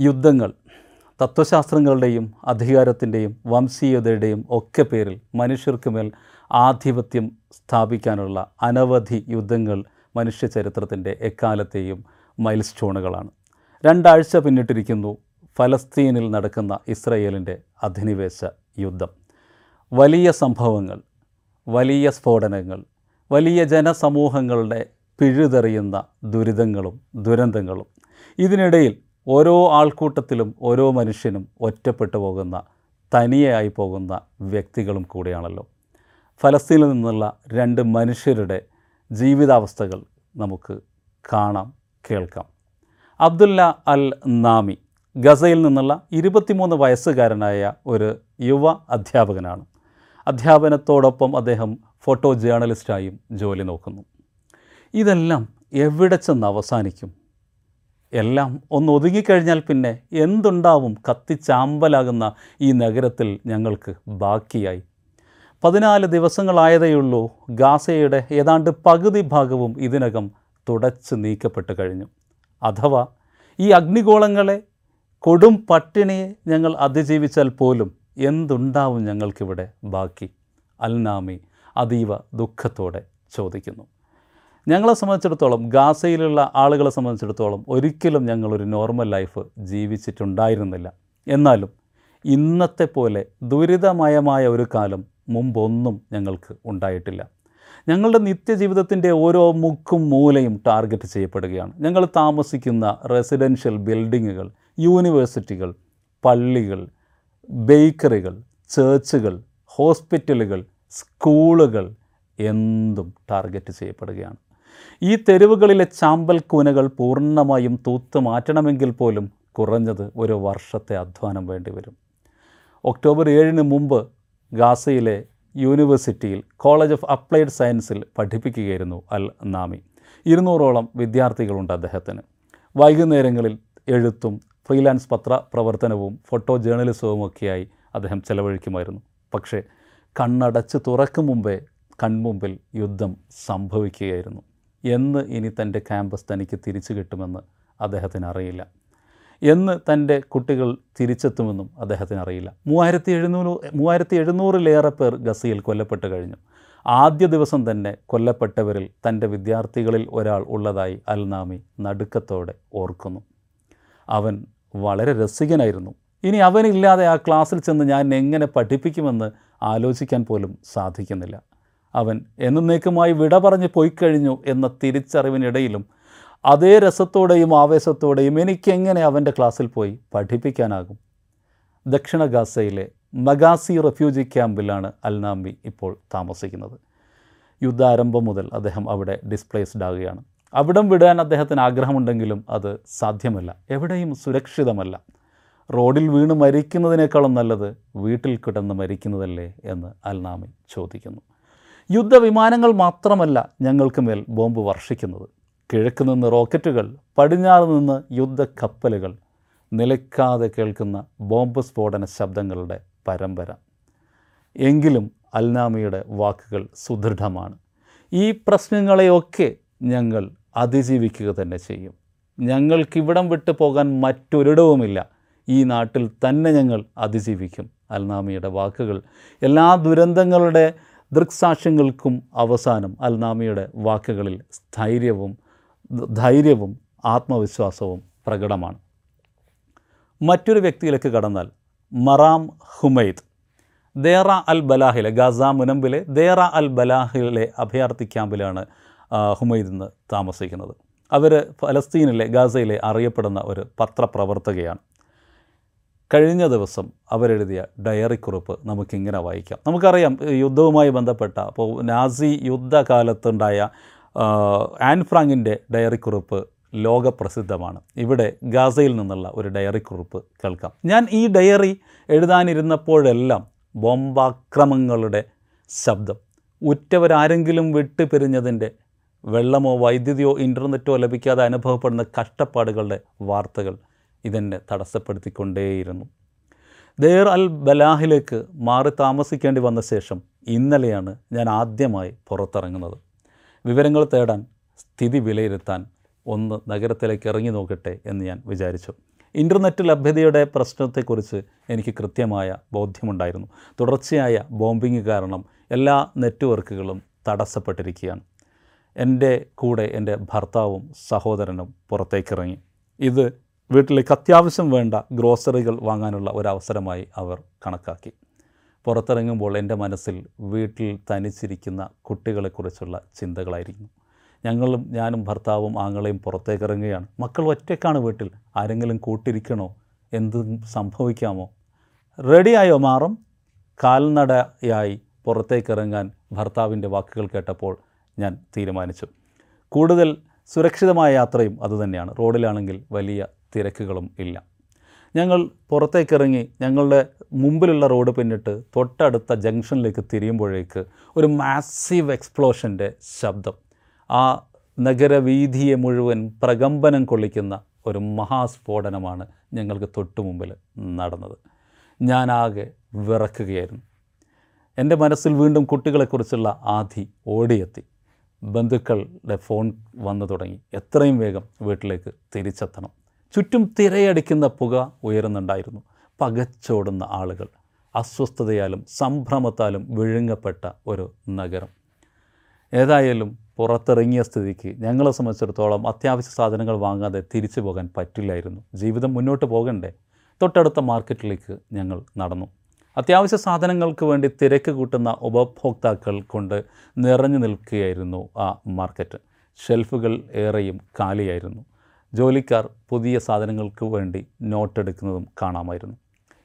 യുദ്ധങ്ങൾ തത്വശാസ്ത്രങ്ങളുടെയും അധികാരത്തിന്റെയും വംശീയതയുടെയും ഒക്കെ പേരിൽ മനുഷ്യർക്ക് മേൽ ആധിപത്യം സ്ഥാപിക്കാനുള്ള അനവധി യുദ്ധങ്ങൾ മനുഷ്യ ചരിത്രത്തിന്റെ എക്കാലത്തെയും മൈൽ സ്റ്റോണുകളാണ് രണ്ടാഴ്ച പിന്നിട്ടിരിക്കുന്നു ഫലസ്തീനിൽ നടക്കുന്ന ഇസ്രയേലിന്റെ അധിനിവേശ യുദ്ധം. വലിയ സംഭവങ്ങൾ വലിയ സ്ഫോടനങ്ങൾ വലിയ ജനസമൂഹങ്ങളുടെ പിഴുതെറിയുന്ന ദുരിതങ്ങളും ദുരന്തങ്ങളും ഇതിനിടയിൽ ഓരോ ആൾക്കൂട്ടത്തിലും ഓരോ മനുഷ്യനും ഒറ്റപ്പെട്ടു പോകുന്ന തനിയായി പോകുന്ന വ്യക്തികളും കൂടിയാണല്ലോ. ഫലസ്തീനിൽ നിന്നുള്ള രണ്ട് മനുഷ്യരുടെ ജീവിതാവസ്ഥകൾ നമുക്ക് കാണാം കേൾക്കാം. അബ്ദുല്ല അൽ നാമി ഗസയിൽ നിന്നുള്ള ഇരുപത്തിമൂന്ന് വയസ്സുകാരനായ ഒരു യുവ അധ്യാപകനാണ്. അധ്യാപനത്തോടൊപ്പം അദ്ദേഹം ഫോട്ടോ ജേർണലിസ്റ്റായും ജോലി നോക്കുന്നു. ഇതെല്ലാം എവിടെ ചെന്ന് അവസാനിക്കും? എല്ലാം ഒന്ന് ഒതുങ്ങിക്കഴിഞ്ഞാൽ പിന്നെ എന്തുണ്ടാവും? കത്തിച്ചാമ്പലാകുന്ന ഈ നഗരത്തിൽ ഞങ്ങൾക്ക് ബാക്കിയായി. പതിനാല് ദിവസങ്ങളായതേയുള്ളൂ ഗാസയുടെ ഏതാണ്ട് പകുതി ഭാഗവും ഇതിനകം തുടച്ച് നീക്കപ്പെട്ട് കഴിഞ്ഞു. അഥവാ ഈ അഗ്നിഗോളങ്ങളെ കൊടും പട്ടിണിയെ ഞങ്ങൾ അതിജീവിച്ചാൽ പോലും എന്തുണ്ടാവും ഞങ്ങൾക്കിവിടെ ബാക്കി? അൽനാമി അതീവ ദുഃഖത്തോടെ ചോദിക്കുന്നു. ഞങ്ങളെ സംബന്ധിച്ചിടത്തോളം ഗാസയിലുള്ള ആളുകളെ സംബന്ധിച്ചിടത്തോളം ഒരിക്കലും ഞങ്ങളൊരു നോർമൽ ലൈഫ് ജീവിച്ചിട്ടുണ്ടായിരുന്നില്ല. എന്നാലും ഇന്നത്തെ പോലെ ദുരിതമയമായ ഒരു കാലം മുമ്പൊന്നും ഞങ്ങൾക്ക് ഉണ്ടായിട്ടില്ല. ഞങ്ങളുടെ നിത്യജീവിതത്തിന്റെ ഓരോ മുക്കും മൂലയും ടാർഗറ്റ് ചെയ്യപ്പെടുകയാണ്. ഞങ്ങൾ താമസിക്കുന്ന റെസിഡൻഷ്യൽ ബിൽഡിങ്ങുകൾ യൂണിവേഴ്സിറ്റികൾ പള്ളികൾ ബേക്കറികൾ ചേർച്ചുകൾ ഹോസ്പിറ്റലുകൾ സ്കൂളുകൾ എന്തും ടാർഗറ്റ് ചെയ്യപ്പെടുകയാണ്. ഈ തെരുവുകളിലെ ചാമ്പൽ കൂനകൾ പൂർണമായും തൂത്ത് മാറ്റണമെങ്കിൽ പോലും കുറഞ്ഞത് ഒരു വർഷത്തെ അധ്വാനം വേണ്ടിവരും ഒക്ടോബർ ഏഴിന് മുമ്പ് ഗാസയിലെ യൂണിവേഴ്സിറ്റിയിൽ കോളേജ് ഓഫ് അപ്ലൈഡ് സയൻസിൽ പഠിപ്പിക്കുകയായിരുന്നു അൽ നാമി. ഇരുന്നൂറോളം വിദ്യാർത്ഥികളുണ്ട് അദ്ദേഹത്തിന്. വൈകുന്നേരങ്ങളിൽ എഴുത്തും ഫ്രീലാൻസ് പത്ര പ്രവർത്തനവും ഫോട്ടോ ജേർണലിസവും ഒക്കെയായി അദ്ദേഹം ചെലവഴിക്കുമായിരുന്നു. പക്ഷേ കണ്ണടച്ച് തുറക്കും മുമ്പേ കൺമുമ്പിൽ യുദ്ധം സംഭവിക്കുകയായിരുന്നു. എന്ന് ഇനി തന്റെ ക്യാമ്പസ് തനിക്ക് തിരിച്ചു കിട്ടുമെന്ന് അദ്ദേഹത്തിന് അറിയില്ല എന്ന് തന്റെ കുട്ടികൾ തിരിച്ചെത്തുമെന്നും അദ്ദേഹത്തിന് അറിയില്ല മൂവായിരത്തി എഴുന്നൂറ് മൂവായിരത്തി എഴുന്നൂറിലേറെ പേർ ഗസയിൽ കൊല്ലപ്പെട്ട് കഴിഞ്ഞു. ആദ്യ ദിവസം തന്നെ കൊല്ലപ്പെട്ടവരിൽ തന്റെ വിദ്യാർത്ഥികളിൽ ഒരാൾ ഉള്ളതായി അൽനാമി നടുക്കത്തോടെ ഓർക്കുന്നു. അവൻ വളരെ രസികനായിരുന്നു. ഇനി അവനില്ലാതെ ആ ക്ലാസ്സിൽ ചെന്ന് ഞാൻ എങ്ങനെ പഠിപ്പിക്കുമെന്ന് ആലോചിക്കാൻ പോലും സാധിക്കുന്നില്ല. അവൻ എന്നേക്കുമായി വിട പറഞ്ഞ് പോയിക്കഴിഞ്ഞു എന്ന തിരിച്ചറിവിനിടയിലും അതേ രസത്തോടെയും ആവേശത്തോടെയും എനിക്കെങ്ങനെ അവന്റെ ക്ലാസ്സിൽ പോയി പഠിപ്പിക്കാനാകും? ദക്ഷിണ ഗാസയിലെ മഗാസി റെഫ്യൂജി ക്യാമ്പിലാണ് അൽനാംബി ഇപ്പോൾ താമസിക്കുന്നത്. യുദ്ധാരംഭം മുതൽ അദ്ദേഹം അവിടെ ഡിസ്പ്ലേസ്ഡ് ആകുകയാണ് അവിടം വിടാൻ അദ്ദേഹത്തിന് ആഗ്രഹമുണ്ടെങ്കിലും അത് സാധ്യമല്ല. എവിടെയും സുരക്ഷിതമല്ല. റോഡിൽ വീണ് മരിക്കുന്നതിനേക്കാളും നല്ലത് വീട്ടിൽ കിടന്ന് മരിക്കുന്നതല്ലേ എന്ന് അൽനാമി ചോദിക്കുന്നു. യുദ്ധവിമാനങ്ങൾ മാത്രമല്ല ഞങ്ങൾക്ക് മേൽ ബോംബ് വർഷിക്കുന്നത്. കിഴക്ക് നിന്ന് റോക്കറ്റുകൾ പടിഞ്ഞാറ് നിന്ന് യുദ്ധക്കപ്പലുകൾ നിലയ്ക്കാതെ കേൾക്കുന്ന ബോംബ് സ്ഫോടന ശബ്ദങ്ങളുടെ പരമ്പര. എങ്കിലും അൽനാമിയുടെ വാക്കുകൾ സുദൃഢമാണ്. ഈ പ്രശ്നങ്ങളെയൊക്കെ ഞങ്ങൾ അതിജീവിക്കുക തന്നെ ചെയ്യും. ഞങ്ങൾക്കിവിടം വിട്ടു പോകാൻ മറ്റൊരിടവുമില്ല. ഈ നാട്ടിൽ തന്നെ ഞങ്ങൾ അതിജീവിക്കും. അൽനാമിയുടെ വാക്കുകൾ എല്ലാ ദുരന്തങ്ങളുടെ ദൃക്സാക്ഷ്യങ്ങൾക്കും അവസാനം അൽനാമിയുടെ വാക്കുകളിൽ സ്ഥൈര്യവും ധൈര്യവും ആത്മവിശ്വാസവും പ്രകടമാണ്. മറ്റൊരു വ്യക്തിയിലേക്ക് കടന്നാൽ മറാം ഹുമൈദ്. ദേറ അൽ ബലാഹിലെ ഗാസ മുനമ്പിലെ ദേറ അൽ ബലാഹിലെ അഭയാർത്ഥി ക്യാമ്പിലാണ് ഹുമൈദ് ഇന്ന് താമസിക്കുന്നത്. അവർ ഫലസ്തീനിലെ ഗാസയിലെ അറിയപ്പെടുന്ന ഒരു പത്രപ്രവർത്തകയാണ്. കഴിഞ്ഞ ദിവസം അവരെഴുതിയ ഡയറി കുറിപ്പ് നമുക്കിങ്ങനെ വായിക്കാം. നമുക്കറിയാം യുദ്ധവുമായി ബന്ധപ്പെട്ട അപ്പോൾ നാസി യുദ്ധകാലത്തുണ്ടായ ആൻ ഫ്രാങ്കിന്റെ ഡയറി കുറിപ്പ് ലോകപ്രസിദ്ധമാണ്. ഇവിടെ ഗാസയിൽ നിന്നുള്ള ഒരു ഡയറി കുറിപ്പ് കേൾക്കാം. ഞാൻ ഈ ഡയറി എഴുതാനിരുന്നപ്പോഴെല്ലാം ബോംബാക്രമങ്ങളുടെ ശബ്ദം ഉറ്റവരാരെങ്കിലും വിട്ടുപിരിഞ്ഞതിന്റെ വെള്ളമോ വൈദ്യുതിയോ ഇന്റർനെറ്റോ ലഭിക്കാതെ അനുഭവപ്പെടുന്ന കഷ്ടപ്പാടുകളുടെ വാർത്തകൾ ഇതെന്നെ തടസ്സപ്പെടുത്തിക്കൊണ്ടേയിരുന്നു. ദേർ അൽ ബലാഹിലേക്ക് മാറി താമസിക്കേണ്ടി വന്ന ശേഷം ഇന്നലെയാണ് ഞാൻ ആദ്യമായി പുറത്തിറങ്ങുന്നത്. വിവരങ്ങൾ തേടാൻ സ്ഥിതി വിലയിരുത്താൻ ഒന്ന് നഗരത്തിലേക്ക് ഇറങ്ങി നോക്കട്ടെ എന്ന് ഞാൻ വിചാരിച്ചു. ഇന്റർനെറ്റ് ലഭ്യതയുടെ പ്രശ്നത്തെക്കുറിച്ച് എനിക്ക് കൃത്യമായ ബോധ്യമുണ്ടായിരുന്നു. തുടർച്ചയായ ബോംബിങ് കാരണം എല്ലാ നെറ്റ്വർക്കുകളും തടസ്സപ്പെട്ടിരിക്കുകയാണ്. എന്റെ കൂടെ എന്റെ ഭർത്താവും സഹോദരനും പുറത്തേക്കിറങ്ങി. ഇത് വീട്ടിലേക്ക് അത്യാവശ്യം വേണ്ട ഗ്രോസറികൾ വാങ്ങാനുള്ള ഒരവസരമായി അവർ കണക്കാക്കി. പുറത്തിറങ്ങുമ്പോൾ എന്റെ മനസ്സിൽ വീട്ടിൽ തനിച്ചിരിക്കുന്ന കുട്ടികളെക്കുറിച്ചുള്ള ചിന്തകളായിരിക്കുന്നു. ഞങ്ങളും ഞാനും ഭർത്താവും ആങ്ങളെയും പുറത്തേക്ക് ഇറങ്ങുകയാണ് മക്കൾ ഒറ്റയ്ക്കാണ് വീട്ടിൽ. ആരെങ്കിലും കൂട്ടിരിക്കണോ? എന്തും സംഭവിക്കാമോ? റെഡിയായോ മാറും? കാൽനടയായി പുറത്തേക്ക് ഇറങ്ങാൻ ഭർത്താവിന്റെ വാക്കുകൾ കേട്ടപ്പോൾ ഞാൻ തീരുമാനിച്ചു. കൂടുതൽ സുരക്ഷിതമായ യാത്രയും അതുതന്നെയാണ്. റോഡിലാണെങ്കിൽ വലിയ തിരക്കുകളും ഇല്ല. ഞങ്ങൾ പുറത്തേക്കിറങ്ങി ഞങ്ങളുടെ മുമ്പിലുള്ള റോഡ് പിന്നിട്ട് തൊട്ടടുത്ത ജംഗ്ഷനിലേക്ക് തിരിയുമ്പോഴേക്ക് ഒരു മാസീവ് എക്സ്പ്ലോഷന്റെ ശബ്ദം. ആ നഗരവീതിയെ മുഴുവൻ പ്രകമ്പനം കൊള്ളിക്കുന്ന ഒരു മഹാസ്ഫോടനമാണ് ഞങ്ങൾക്ക് തൊട്ടു മുമ്പിൽ നടന്നത്. ഞാനാകെ വിറക്കുകയായിരുന്നു. എന്റെ മനസ്സിൽ വീണ്ടും കുട്ടികളെക്കുറിച്ചുള്ള ആധി ഓടിയെത്തി. ബന്ധുക്കളുടെ ഫോൺ വന്നു തുടങ്ങി. എത്രയും വേഗം വീട്ടിലേക്ക് തിരിച്ചെത്തണം. ചുറ്റും തിരയടിക്കുന്ന പുക ഉയരുന്നുണ്ടായിരുന്നു. പകച്ചോടുന്ന ആളുകൾ അസ്വസ്ഥതയാലും സംഭ്രമത്താലും വിഴുങ്ങപ്പെട്ട ഒരു നഗരം. ഏതായാലും പുറത്തിറങ്ങിയ സ്ഥിതിക്ക് ഞങ്ങളെ സംബന്ധിച്ചിടത്തോളം അത്യാവശ്യ സാധനങ്ങൾ വാങ്ങാതെ തിരിച്ചു പോകാൻ പറ്റില്ലായിരുന്നു. ജീവിതം മുന്നോട്ട് പോകണ്ടേ? തൊട്ടടുത്ത മാർക്കറ്റിലേക്ക് ഞങ്ങൾ നടന്നു. അത്യാവശ്യ സാധനങ്ങൾക്ക് വേണ്ടി തിരക്ക് കൂട്ടുന്ന ഉപഭോക്താക്കൾ കൊണ്ട് നിറഞ്ഞു നിൽക്കുകയായിരുന്നു ആ മാർക്കറ്റ്. ഷെൽഫുകൾ ഏറെയും കാലിയായിരുന്നു. ജോലിക്കാർ പുതിയ സാധനങ്ങൾക്ക് വേണ്ടി നോട്ട് എടുക്കുന്നതും കാണാമായിരുന്നു.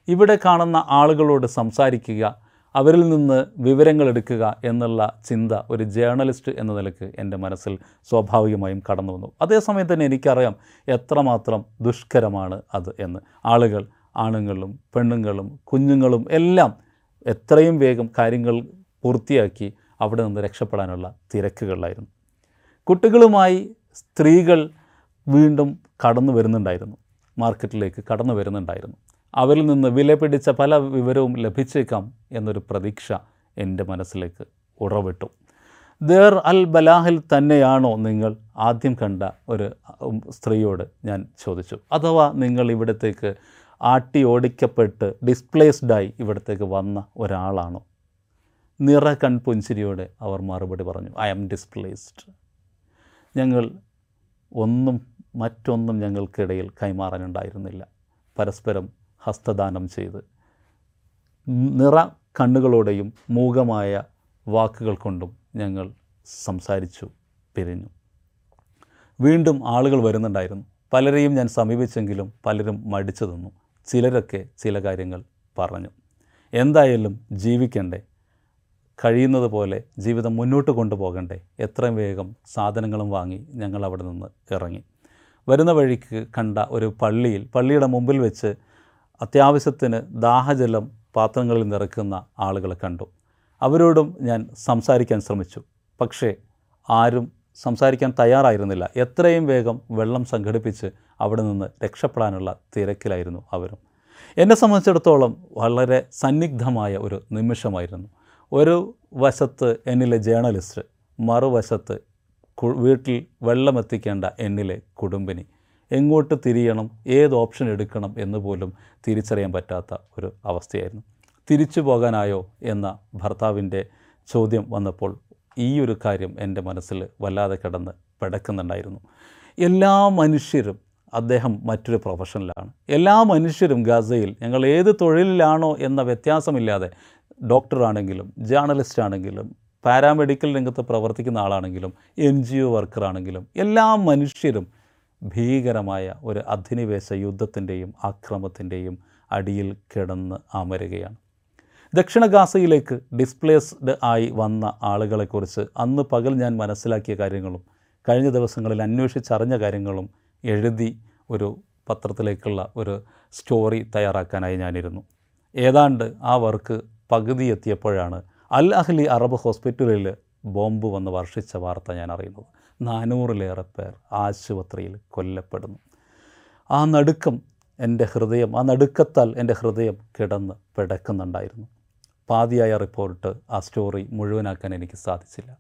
ഇവിടെ കാണുന്ന ആളുകളോട് സംസാരിക്കുക അവരിൽ നിന്ന് വിവരങ്ങൾ എടുക്കുക എന്നുള്ള ചിന്ത ഒരു ജേർണലിസ്റ്റ് എന്ന നിലയ്ക്ക് എന്റെ മനസ്സിൽ സ്വാഭാവികമായും കടന്നു വന്നു. അതേസമയം തന്നെ എനിക്കറിയാം എത്രമാത്രം ദുഷ്കരമാണ് അത് എന്ന്. ആളുകൾ ആണുങ്ങളും പെണ്ണുങ്ങളും കുഞ്ഞുങ്ങളും എല്ലാം എത്രയും വേഗം കാര്യങ്ങൾ പൂർത്തിയാക്കി അവിടെ നിന്ന് രക്ഷപ്പെടാനുള്ള തിരക്കുകളിലായിരുന്നു. കുട്ടികളുമായി സ്ത്രീകൾ വീണ്ടും കടന്നു വരുന്നുണ്ടായിരുന്നു. മാർക്കറ്റിലേക്ക് കടന്നു വരുന്നുണ്ടായിരുന്നു. അവരിൽ നിന്ന് വില പിടിച്ച പല വിവരവും ലഭിച്ചേക്കാം എന്നൊരു പ്രതീക്ഷ എന്റെ മനസ്സിലേക്ക് ഉറവിട്ടു. ദേർ അൽ ബലാഹിൽ തന്നെയാണോ നിങ്ങൾ? ആദ്യം കണ്ട ഒരു സ്ത്രീയോട് ഞാൻ ചോദിച്ചു. അഥവാ നിങ്ങൾ ഇവിടത്തേക്ക് ആട്ടി ഓടിക്കപ്പെട്ട് ഡിസ്പ്ലേസ്ഡായി ഇവിടത്തേക്ക് വന്ന ഒരാളാണോ? നിറ കൺപുഞ്ചിരിയോടെ അവർ മറുപടി പറഞ്ഞു ഐ ആം ഡിസ്പ്ലേസ്ഡ്. ഞങ്ങൾ ഒന്നും മറ്റൊന്നും ഞങ്ങൾക്കിടയിൽ കൈമാറാനുണ്ടായിരുന്നില്ല. പരസ്പരം ഹസ്തദാനം ചെയ്ത് നിറ കണ്ണുകളോടെയും മൂകമായ വാക്കുകൾ കൊണ്ടും ഞങ്ങൾ സംസാരിച്ചു പിരിഞ്ഞു. വീണ്ടും ആളുകൾ വരുന്നുണ്ടായിരുന്നു. പലരെയും ഞാൻ സമീപിച്ചെങ്കിലും പലരും മടിച്ചു തന്നു ചിലരൊക്കെ ചില കാര്യങ്ങൾ പറഞ്ഞു. എന്തായാലും ജീവിക്കണ്ടേ? കഴിയുന്നത് പോലെ ജീവിതം മുന്നോട്ട് കൊണ്ടുപോകണ്ടേ. എത്രയും വേഗം സാധനങ്ങളും വാങ്ങി ഞങ്ങൾ അവിടെ നിന്ന് ഇറങ്ങി. വരുന്ന വഴിക്ക് കണ്ട ഒരു പള്ളിയിൽ പള്ളിയുടെ മുമ്പിൽ വെച്ച് അത്യാവശ്യത്തിന് ദാഹജലം പാത്രങ്ങളിൽ നിറയ്ക്കുന്ന ആളുകളെ കണ്ടു. അവരോടും ഞാൻ സംസാരിക്കാൻ ശ്രമിച്ചു. പക്ഷേ ആരും സംസാരിക്കാൻ തയ്യാറായിരുന്നില്ല. എത്രയും വേഗം വെള്ളം സംഘടിപ്പിച്ച് അവിടെ നിന്ന് രക്ഷപ്പെടാനുള്ള തിരക്കിലായിരുന്നു അവരും. എന്നെ സംബന്ധിച്ചിടത്തോളം വളരെ സന്നിഗ്ധമായ ഒരു നിമിഷമായിരുന്നു. ഒരു വശത്ത് എന്നിലെ ജേർണലിസ്റ്റ് മറുവശത്ത് വീട്ടിൽ വെള്ളമെത്തിക്കേണ്ട എന്നിലെ കുടുംബിനി. എങ്ങോട്ട് തിരിയണം ഏത് ഓപ്ഷൻ എടുക്കണം എന്ന് പോലും തിരിച്ചറിയാൻ പറ്റാത്ത ഒരു അവസ്ഥയായിരുന്നു. തിരിച്ചു പോകാനായോ എന്ന ഭർത്താവിന്റെ ചോദ്യം വന്നപ്പോൾ ഈ ഒരു കാര്യം എന്റെ മനസ്സിൽ വല്ലാതെ കിടന്ന് പിടക്കുന്നുണ്ടായിരുന്നു. എല്ലാ മനുഷ്യരും അദ്ദേഹം മറ്റൊരു പ്രൊഫഷനിലാണ് എല്ലാ മനുഷ്യരും ഗസയിൽ ഞങ്ങൾ ഏത് തൊഴിലിലാണോ എന്ന വ്യത്യാസമില്ലാതെ ഡോക്ടറാണെങ്കിലും ജേർണലിസ്റ്റ് ആണെങ്കിലും പാരാമെഡിക്കൽ രംഗത്ത് പ്രവർത്തിക്കുന്ന ആളാണെങ്കിലും എൻ ജി ഒ വർക്കറാണെങ്കിലും എല്ലാ മനുഷ്യരും ഭീകരമായ ഒരു അധിനിവേശ യുദ്ധത്തിന്റെയും ആക്രമത്തിന്റെയും അടിയിൽ കിടന്ന് അമരുകയാണ്. ദക്ഷിണ ഗാസയിലേക്ക് ഡിസ്പ്ലേസ്ഡ് ആയി വന്ന ആളുകളെക്കുറിച്ച് അന്ന് പകൽ ഞാൻ മനസ്സിലാക്കിയ കാര്യങ്ങളും കഴിഞ്ഞ ദിവസങ്ങളിൽ അന്വേഷിച്ചറിഞ്ഞ കാര്യങ്ങളും എഴുതി ഒരു പത്രത്തിലേക്കുള്ള ഒരു സ്റ്റോറി തയ്യാറാക്കാനായി ഞാനിരുന്നു. ഏതാണ്ട് ആ വർക്ക് പകുതി എത്തിയപ്പോഴാണ് അൽ അഹ്ലി അറബ് ഹോസ്പിറ്റലിൽ ബോംബ് വന്ന് വർഷിച്ച വാർത്ത ഞാൻ അറിയുന്നത്. നാനൂറിലേറെ പേർ ആശുപത്രിയിൽ കൊല്ലപ്പെടുന്നു. ആ നടുക്കം എന്റെ ഹൃദയം ആ നടുക്കത്താൽ എന്റെ ഹൃദയം കിടന്ന് പിടക്കുന്നുണ്ടായിരുന്നു. പാതിയായ റിപ്പോർട്ട് ആ സ്റ്റോറി മുഴുവനാക്കാൻ എനിക്ക് സാധിച്ചില്ല.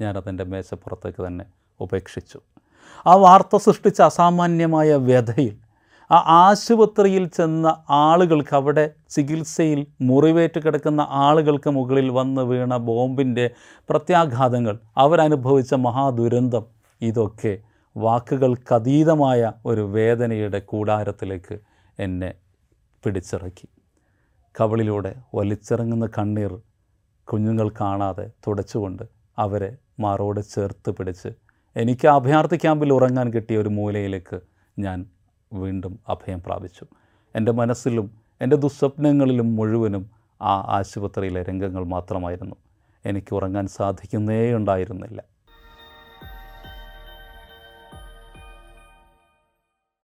ഞാനതെന്റെ മേശപ്പുറത്തേക്ക് തന്നെ ഉപേക്ഷിച്ചു. ആ വാർത്ത സൃഷ്ടിച്ച അസാമാന്യമായ വ്യഥയിൽ ആ ആശുപത്രിയിൽ ചെന്ന ആളുകൾക്ക് അവിടെ ചികിത്സയിൽ മുറിവേറ്റ് കിടക്കുന്ന ആളുകൾക്ക് മുകളിൽ വന്ന് വീണ ബോംബിന്റെ പ്രത്യാഘാതങ്ങൾ അവരനുഭവിച്ച മഹാദുരന്തം ഇതൊക്കെ വാക്കുകൾക്കതീതമായ ഒരു വേദനയുടെ കൂടാരത്തിലേക്ക് എന്നെ പിടിച്ചിറക്കി. കവളിലൂടെ വലിച്ചിറങ്ങുന്ന കണ്ണീർ കുഞ്ഞുങ്ങൾ കാണാതെ തുടച്ചുകൊണ്ട് അവരെ മാറോട് ചേർത്ത് പിടിച്ച് എനിക്ക് അഭയാർത്ഥി ക്യാമ്പിൽ ഉറങ്ങാൻ കിട്ടിയ ഒരു മൂലയിലേക്ക് ഞാൻ വീണ്ടും അഭയം പ്രാപിച്ചു. എന്റെ മനസ്സിലും എന്റെ ദുസ്വപ്നങ്ങളിലും മുഴുവനും ആ ആശുപത്രിയിലെ രംഗങ്ങൾ മാത്രമായിരുന്നു. എനിക്ക് ഉറങ്ങാൻ സാധിക്കുന്നേ ഉണ്ടായിരുന്നില്ല.